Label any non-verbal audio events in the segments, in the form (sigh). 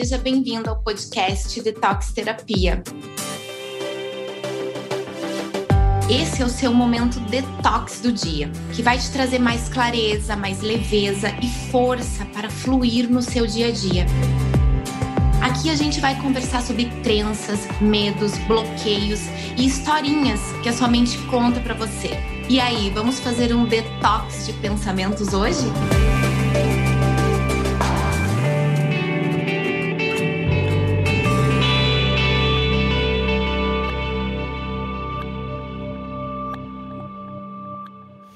seja bem-vindo ao podcast Detox Terapia. Esse é o seu momento detox do dia, que vai te trazer mais clareza, mais leveza e força para fluir no seu dia a dia. Aqui a gente vai conversar sobre crenças, medos, bloqueios e historinhas que a sua mente conta para você. E aí, vamos fazer um detox de pensamentos hoje?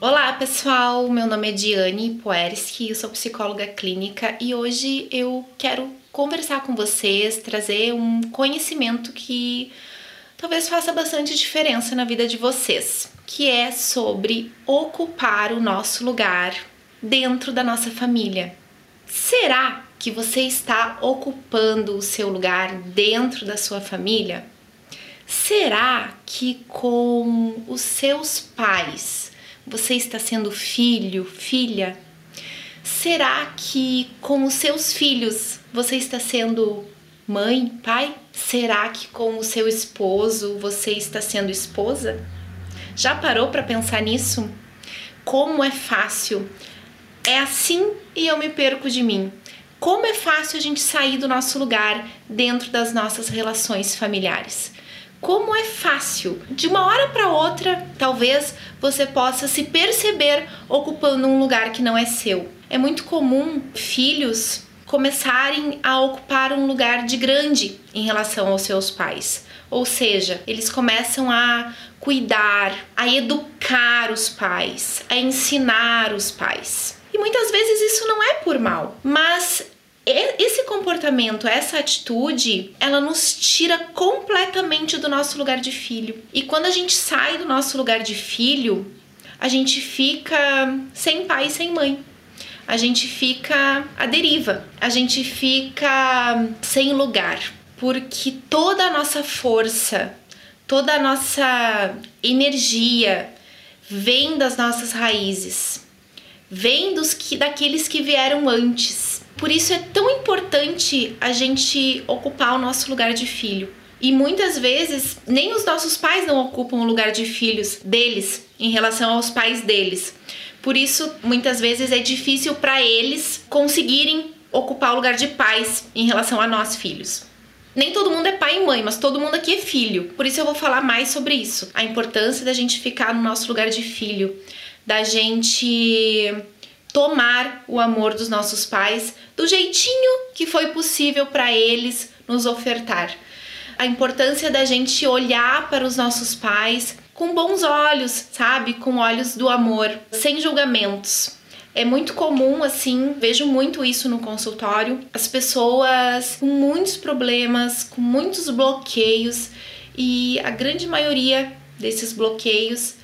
Olá pessoal, meu nome é Diane Poerski, eu sou psicóloga clínica e hoje eu quero conversar com vocês, trazer um conhecimento que talvez faça bastante diferença na vida de vocês, que é sobre ocupar o nosso lugar dentro da nossa família. Será que você está ocupando o seu lugar dentro da sua família? Será que com os seus pais você está sendo filho, filha? Será que com os seus filhos você está sendo mãe, pai? Será que com o seu esposo você está sendo esposa? Já parou para pensar nisso? Como é fácil. É assim e eu me perco de mim. Como é fácil a gente sair do nosso lugar dentro das nossas relações familiares como é fácil. De uma hora para outra, talvez você possa se perceber ocupando um lugar que não é seu. É muito comum filhos começarem a ocupar um lugar de grande em relação aos seus pais. Ou seja, eles começam a cuidar, a educar os pais, a ensinar os pais. E muitas vezes isso não é por mal, mas esse comportamento, essa atitude, ela nos tira completamente do nosso lugar de filho. E quando a gente sai do nosso lugar de filho, a gente fica sem pai e sem mãe. A gente fica à deriva, a gente fica sem lugar, porque toda a nossa força, toda a nossa energia vem das nossas raízes, vem dos que daqueles que vieram antes por isso é tão importante a gente ocupar o nosso lugar de filho. E muitas vezes nem os nossos pais não ocupam o lugar de filhos deles em relação aos pais deles. Por isso, muitas vezes é difícil para eles conseguirem ocupar o lugar de pais em relação a nós filhos. Nem todo mundo é pai e mãe, mas todo mundo aqui é filho. Por isso eu vou falar mais sobre isso. A importância da gente ficar no nosso lugar de filho, da gente tomar o amor dos nossos pais do jeitinho que foi possível para eles nos ofertar. A importância da gente olhar para os nossos pais com bons olhos, sabe? Com olhos do amor, sem julgamentos. É muito comum, assim, vejo muito isso no consultório, as pessoas com muitos problemas, com muitos bloqueios e a grande maioria desses bloqueios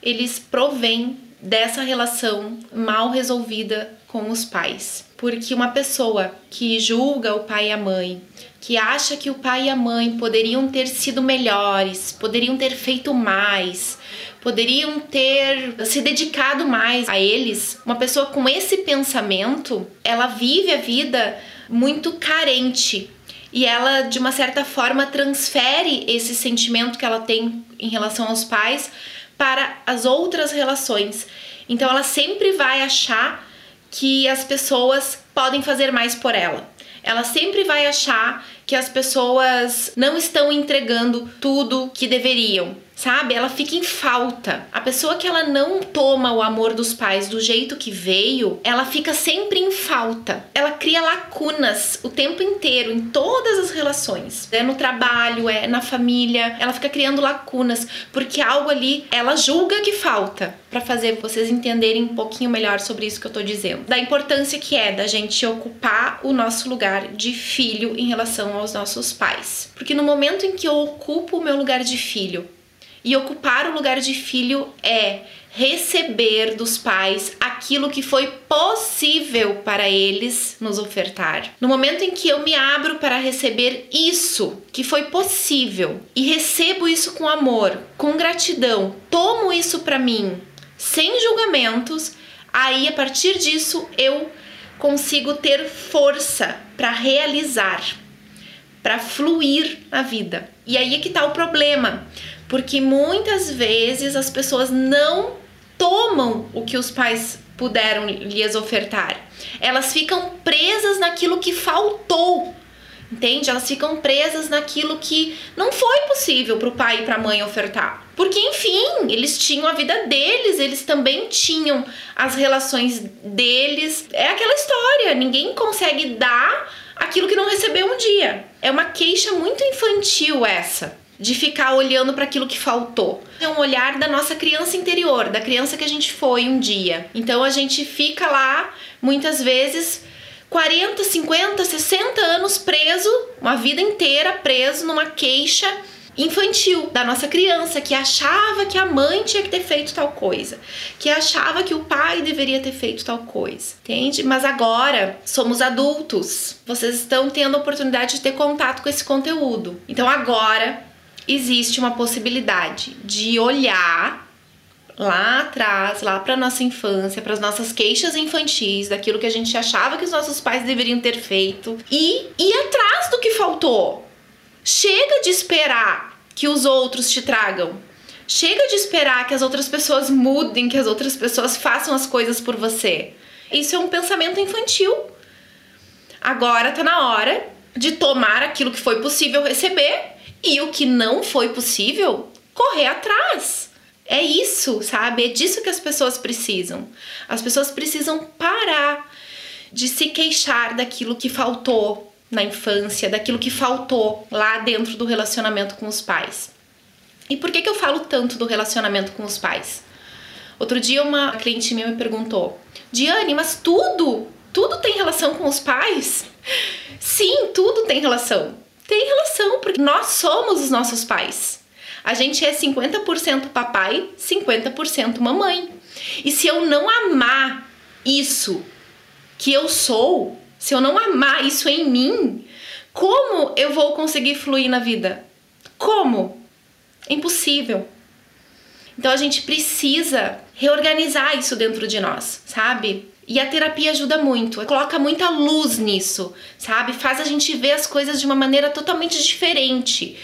eles provêm dessa relação mal resolvida com os pais. Porque uma pessoa que julga o pai e a mãe, que acha que o pai e a mãe poderiam ter sido melhores, poderiam ter feito mais, poderiam ter se dedicado mais a eles, uma pessoa com esse pensamento, ela vive a vida muito carente, e ela de uma certa forma transfere esse sentimento que ela tem em relação aos pais para as outras relações. Então ela sempre vai achar que as pessoas podem fazer mais por ela. Ela sempre vai achar que as pessoas não estão entregando tudo que deveriam sabe? Ela fica em falta. A pessoa que ela não toma o amor dos pais do jeito que veio, ela fica sempre em falta. Ela cria lacunas o tempo inteiro em todas as relações. É no trabalho, é na família, ela fica criando lacunas porque algo ali ela julga que falta. Para fazer vocês entenderem um pouquinho melhor sobre isso que eu tô dizendo. Da importância que é da gente ocupar o nosso lugar de filho em relação aos nossos pais. Porque no momento em que eu ocupo o meu lugar de filho, e ocupar o lugar de filho é receber dos pais aquilo que foi possível para eles nos ofertar. No momento em que eu me abro para receber isso que foi possível e recebo isso com amor, com gratidão, tomo isso para mim, sem julgamentos, aí a partir disso eu consigo ter força para realizar para fluir na vida. E aí é que tá o problema, porque muitas vezes as pessoas não tomam o que os pais puderam lhes ofertar. Elas ficam presas naquilo que faltou. Entende? Elas ficam presas naquilo que não foi possível para o pai e para a mãe ofertar. Porque, enfim, eles tinham a vida deles, eles também tinham as relações deles. É aquela história, ninguém consegue dar aquilo que não recebeu um dia. É uma queixa muito infantil essa, de ficar olhando para aquilo que faltou. É um olhar da nossa criança interior, da criança que a gente foi um dia. Então a gente fica lá muitas vezes 40, 50, 60 anos preso, uma vida inteira preso numa queixa infantil da nossa criança que achava que a mãe tinha que ter feito tal coisa, que achava que o pai deveria ter feito tal coisa, entende? Mas agora somos adultos, vocês estão tendo a oportunidade de ter contato com esse conteúdo. Então agora existe uma possibilidade de olhar lá atrás, lá para nossa infância, para as nossas queixas infantis, daquilo que a gente achava que os nossos pais deveriam ter feito e ir atrás do que faltou. Chega de esperar que os outros te tragam. Chega de esperar que as outras pessoas mudem, que as outras pessoas façam as coisas por você. Isso é um pensamento infantil. Agora tá na hora de tomar aquilo que foi possível receber e o que não foi possível, correr atrás. É isso, sabe? É disso que as pessoas precisam. As pessoas precisam parar de se queixar daquilo que faltou, na infância, daquilo que faltou lá dentro do relacionamento com os pais. E por que, que eu falo tanto do relacionamento com os pais? Outro dia uma cliente minha me perguntou: Diane, mas tudo, tudo tem relação com os pais? (laughs) Sim, tudo tem relação. Tem relação, porque nós somos os nossos pais. A gente é 50% papai, 50% mamãe. E se eu não amar isso que eu sou, se eu não amar isso em mim, como eu vou conseguir fluir na vida? Como? É impossível. Então a gente precisa reorganizar isso dentro de nós, sabe? E a terapia ajuda muito, coloca muita luz nisso, sabe? Faz a gente ver as coisas de uma maneira totalmente diferente.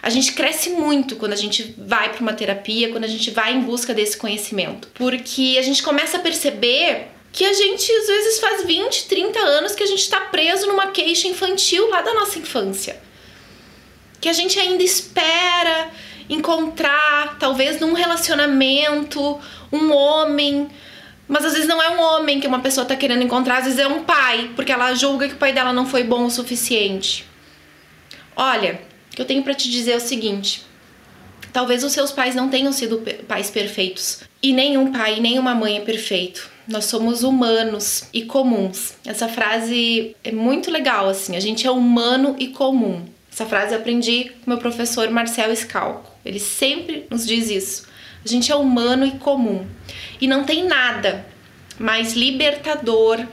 A gente cresce muito quando a gente vai para uma terapia, quando a gente vai em busca desse conhecimento, porque a gente começa a perceber que a gente às vezes faz 20, 30 anos que a gente está preso numa queixa infantil lá da nossa infância. Que a gente ainda espera encontrar, talvez num relacionamento, um homem, mas às vezes não é um homem que uma pessoa está querendo encontrar, às vezes é um pai, porque ela julga que o pai dela não foi bom o suficiente. Olha, o que eu tenho para te dizer é o seguinte: talvez os seus pais não tenham sido pais perfeitos, e nenhum pai, nenhuma mãe é perfeito. Nós somos humanos e comuns. Essa frase é muito legal, assim. A gente é humano e comum. Essa frase eu aprendi com meu professor Marcel Scalco. Ele sempre nos diz isso. A gente é humano e comum. E não tem nada mais libertador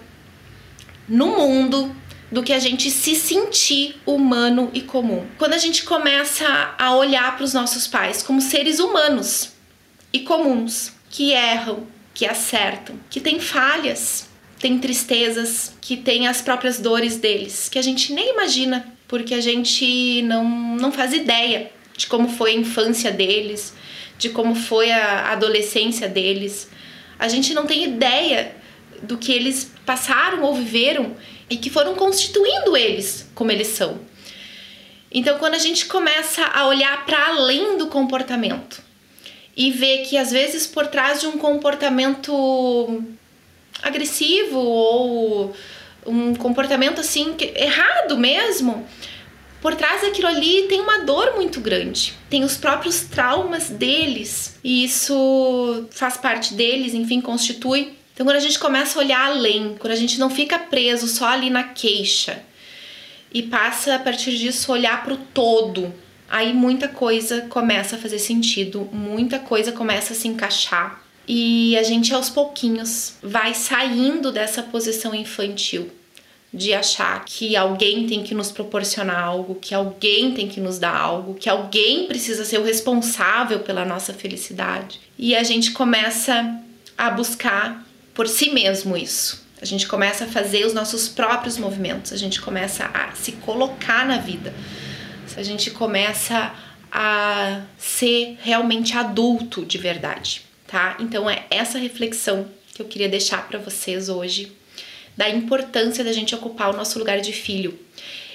no mundo do que a gente se sentir humano e comum. Quando a gente começa a olhar para os nossos pais como seres humanos e comuns, que erram, que acertam, que têm falhas, têm tristezas, que têm as próprias dores deles, que a gente nem imagina, porque a gente não, não faz ideia de como foi a infância deles, de como foi a adolescência deles. A gente não tem ideia do que eles passaram ou viveram e que foram constituindo eles como eles são. Então, quando a gente começa a olhar para além do comportamento, e ver que às vezes por trás de um comportamento agressivo ou um comportamento assim errado mesmo, por trás daquilo ali tem uma dor muito grande. Tem os próprios traumas deles e isso faz parte deles, enfim, constitui. Então, quando a gente começa a olhar além, quando a gente não fica preso só ali na queixa e passa a partir disso olhar para o todo, aí muita coisa começa a fazer sentido, muita coisa começa a se encaixar e a gente aos pouquinhos vai saindo dessa posição infantil de achar que alguém tem que nos proporcionar algo, que alguém tem que nos dar algo, que alguém precisa ser o responsável pela nossa felicidade. E a gente começa a buscar por si mesmo isso. A gente começa a fazer os nossos próprios movimentos, a gente começa a se colocar na vida. A gente começa a ser realmente adulto de verdade, tá? Então é essa reflexão que eu queria deixar para vocês hoje da importância da gente ocupar o nosso lugar de filho.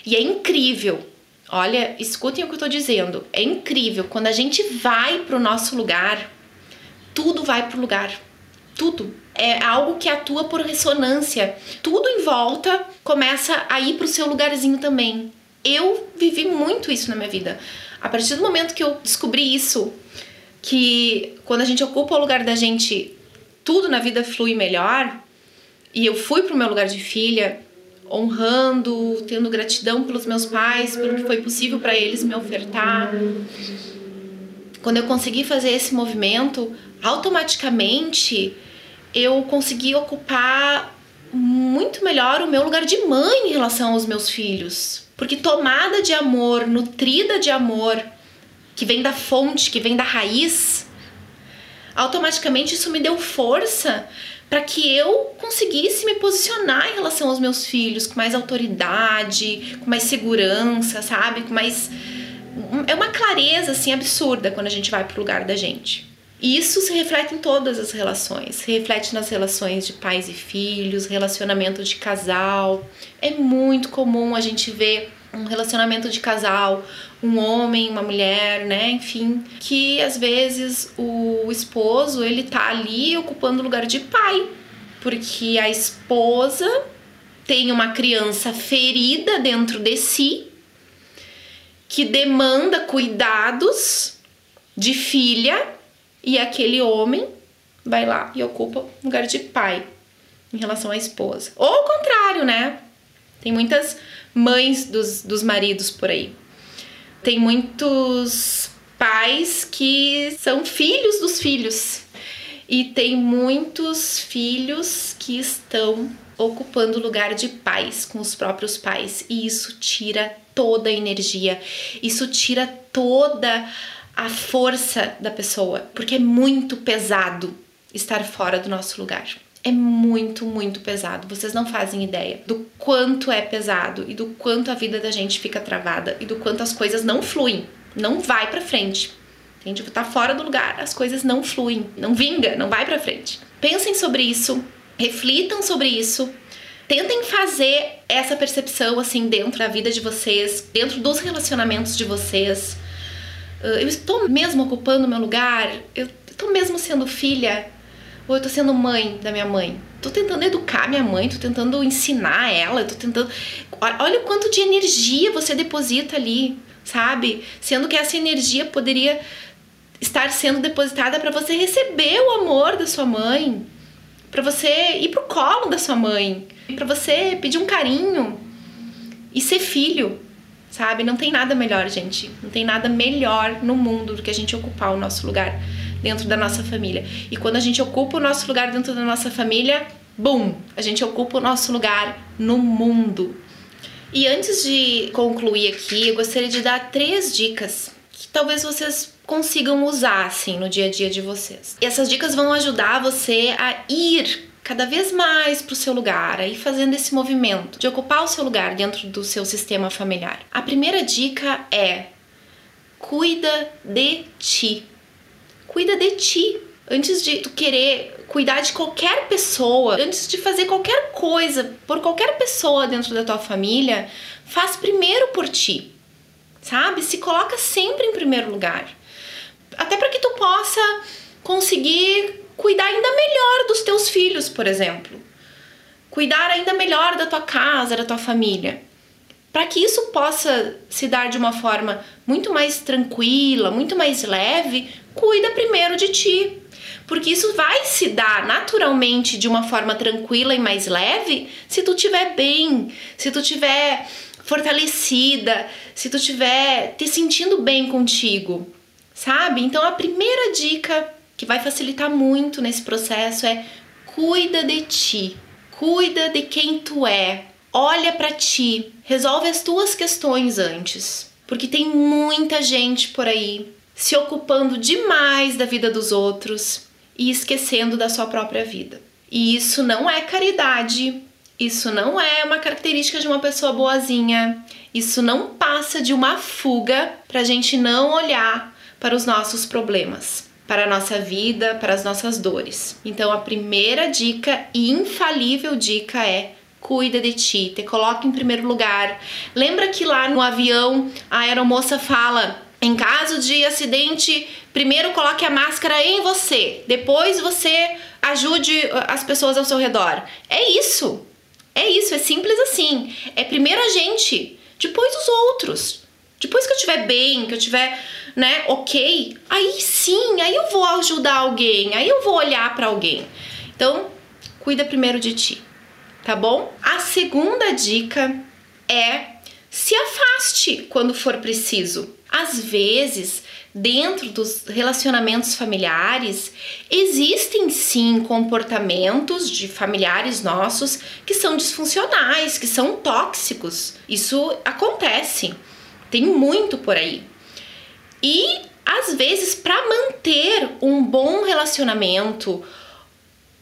E é incrível, olha, escutem o que eu tô dizendo. É incrível quando a gente vai pro nosso lugar, tudo vai pro lugar. Tudo. É algo que atua por ressonância. Tudo em volta começa a ir pro seu lugarzinho também. Eu vivi muito isso na minha vida. A partir do momento que eu descobri isso, que quando a gente ocupa o lugar da gente, tudo na vida flui melhor, e eu fui pro meu lugar de filha, honrando, tendo gratidão pelos meus pais, pelo que foi possível para eles me ofertar. Quando eu consegui fazer esse movimento, automaticamente eu consegui ocupar muito melhor o meu lugar de mãe em relação aos meus filhos. Porque tomada de amor, nutrida de amor, que vem da fonte, que vem da raiz, automaticamente isso me deu força para que eu conseguisse me posicionar em relação aos meus filhos com mais autoridade, com mais segurança, sabe? Com mais é uma clareza assim absurda quando a gente vai pro lugar da gente. E isso se reflete em todas as relações. Se reflete nas relações de pais e filhos, relacionamento de casal. É muito comum a gente ver um relacionamento de casal, um homem, uma mulher, né, enfim, que às vezes o esposo, ele tá ali ocupando o lugar de pai, porque a esposa tem uma criança ferida dentro de si que demanda cuidados de filha e aquele homem vai lá e ocupa o lugar de pai em relação à esposa. Ou o contrário, né? Tem muitas mães dos, dos maridos por aí. Tem muitos pais que são filhos dos filhos. E tem muitos filhos que estão ocupando o lugar de pais com os próprios pais. E isso tira toda a energia, isso tira toda a força da pessoa, porque é muito pesado estar fora do nosso lugar é muito, muito pesado. Vocês não fazem ideia do quanto é pesado e do quanto a vida da gente fica travada e do quanto as coisas não fluem, não vai para frente. Entende? Tá fora do lugar, as coisas não fluem, não vinga, não vai para frente. Pensem sobre isso, reflitam sobre isso. Tentem fazer essa percepção assim dentro da vida de vocês, dentro dos relacionamentos de vocês. Ah, eu estou mesmo ocupando meu lugar? Eu estou mesmo sendo filha ou eu tô sendo mãe da minha mãe. Tô tentando educar minha mãe, tô tentando ensinar ela, tô tentando. Olha o quanto de energia você deposita ali, sabe? Sendo que essa energia poderia estar sendo depositada para você receber o amor da sua mãe, para você ir pro colo da sua mãe, para você pedir um carinho e ser filho, sabe? Não tem nada melhor, gente. Não tem nada melhor no mundo do que a gente ocupar o nosso lugar dentro da nossa família. E quando a gente ocupa o nosso lugar dentro da nossa família, bum, a gente ocupa o nosso lugar no mundo. E antes de concluir aqui, eu gostaria de dar três dicas que talvez vocês consigam usar assim no dia a dia de vocês. E essas dicas vão ajudar você a ir cada vez mais para o seu lugar, aí fazendo esse movimento de ocupar o seu lugar dentro do seu sistema familiar. A primeira dica é cuida de ti cuida de ti. Antes de tu querer cuidar de qualquer pessoa, antes de fazer qualquer coisa por qualquer pessoa dentro da tua família, faz primeiro por ti. Sabe? Se coloca sempre em primeiro lugar. Até para que tu possa conseguir cuidar ainda melhor dos teus filhos, por exemplo. Cuidar ainda melhor da tua casa, da tua família. Para que isso possa se dar de uma forma muito mais tranquila, muito mais leve, cuida primeiro de ti. Porque isso vai se dar naturalmente de uma forma tranquila e mais leve se tu estiver bem, se tu estiver fortalecida, se tu estiver te sentindo bem contigo, sabe? Então a primeira dica que vai facilitar muito nesse processo é cuida de ti, cuida de quem tu é, olha para ti, resolve as tuas questões antes, porque tem muita gente por aí se ocupando demais da vida dos outros e esquecendo da sua própria vida. E isso não é caridade, isso não é uma característica de uma pessoa boazinha, isso não passa de uma fuga para a gente não olhar para os nossos problemas, para a nossa vida, para as nossas dores. Então, a primeira dica e infalível dica é cuida de ti, te coloca em primeiro lugar. Lembra que lá no avião a aeromoça fala: em caso de acidente, primeiro coloque a máscara em você, depois você ajude as pessoas ao seu redor. É isso. É isso, é simples assim. É primeiro a gente depois os outros. Depois que eu estiver bem, que eu estiver, né, ok, aí sim, aí eu vou ajudar alguém, aí eu vou olhar para alguém. Então, cuida primeiro de ti, tá bom? A segunda dica é se afaste quando for preciso. Às vezes, dentro dos relacionamentos familiares, existem sim comportamentos de familiares nossos que são disfuncionais, que são tóxicos. Isso acontece. Tem muito por aí. E às vezes, para manter um bom relacionamento,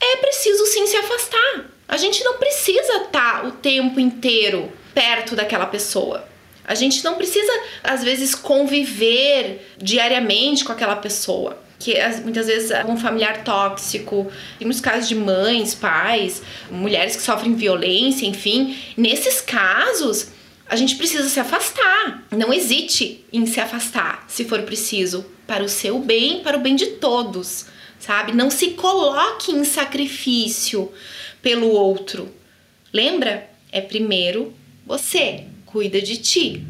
é preciso sim se afastar. A gente não precisa estar tá o tempo inteiro perto daquela pessoa. A gente não precisa, às vezes, conviver diariamente com aquela pessoa. Que muitas vezes é um familiar tóxico, tem muitos casos de mães, pais, mulheres que sofrem violência, enfim. Nesses casos, a gente precisa se afastar. Não hesite em se afastar, se for preciso, para o seu bem, para o bem de todos, sabe? Não se coloque em sacrifício pelo outro. Lembra? É primeiro você, cuida de ti.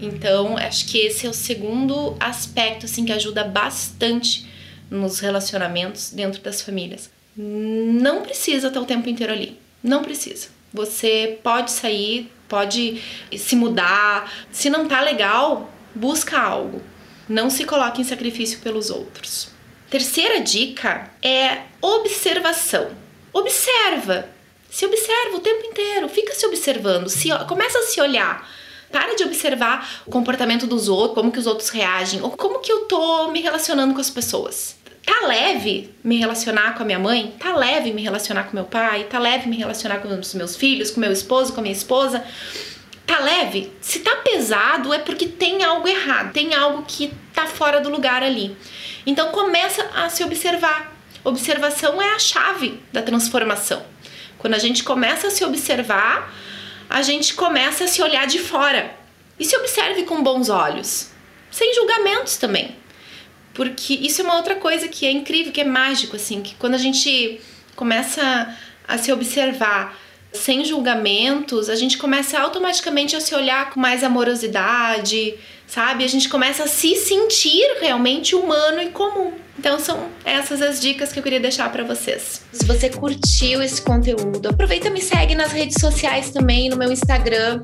Então, acho que esse é o segundo aspecto assim que ajuda bastante nos relacionamentos dentro das famílias. Não precisa estar o tempo inteiro ali. Não precisa. Você pode sair, pode se mudar. Se não tá legal, busca algo. Não se coloque em sacrifício pelos outros. Terceira dica é observação. Observa se observa o tempo inteiro, fica se observando, se, começa a se olhar. Para de observar o comportamento dos outros, como que os outros reagem, ou como que eu tô me relacionando com as pessoas. Tá leve me relacionar com a minha mãe? Tá leve me relacionar com meu pai? Tá leve me relacionar com os meus filhos, com meu esposo, com a minha esposa? Tá leve? Se tá pesado é porque tem algo errado, tem algo que tá fora do lugar ali. Então começa a se observar. Observação é a chave da transformação. Quando a gente começa a se observar, a gente começa a se olhar de fora. E se observe com bons olhos, sem julgamentos também. Porque isso é uma outra coisa que é incrível, que é mágico, assim, que quando a gente começa a se observar sem julgamentos, a gente começa automaticamente a se olhar com mais amorosidade, sabe? A gente começa a se sentir realmente humano e comum. Então são essas as dicas que eu queria deixar para vocês. Se você curtiu esse conteúdo, aproveita e me segue nas redes sociais também, no meu Instagram,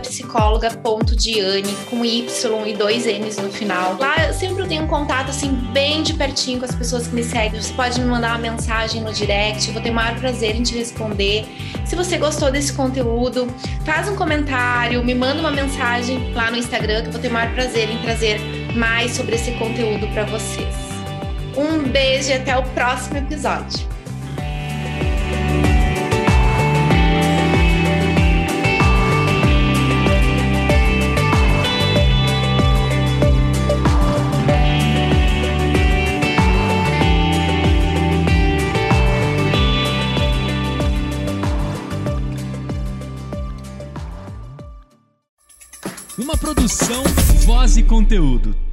psicóloga.diane, com Y e dois N's no final. Lá eu sempre tenho um contato assim bem de pertinho com as pessoas que me seguem. Você pode me mandar uma mensagem no direct, eu vou ter o maior prazer em te responder. Se você gostou desse conteúdo, faz um comentário, me manda uma mensagem lá no Instagram vou ter o maior prazer em trazer mais sobre esse conteúdo para vocês. Um beijo e até o próximo episódio. Produção, voz e conteúdo.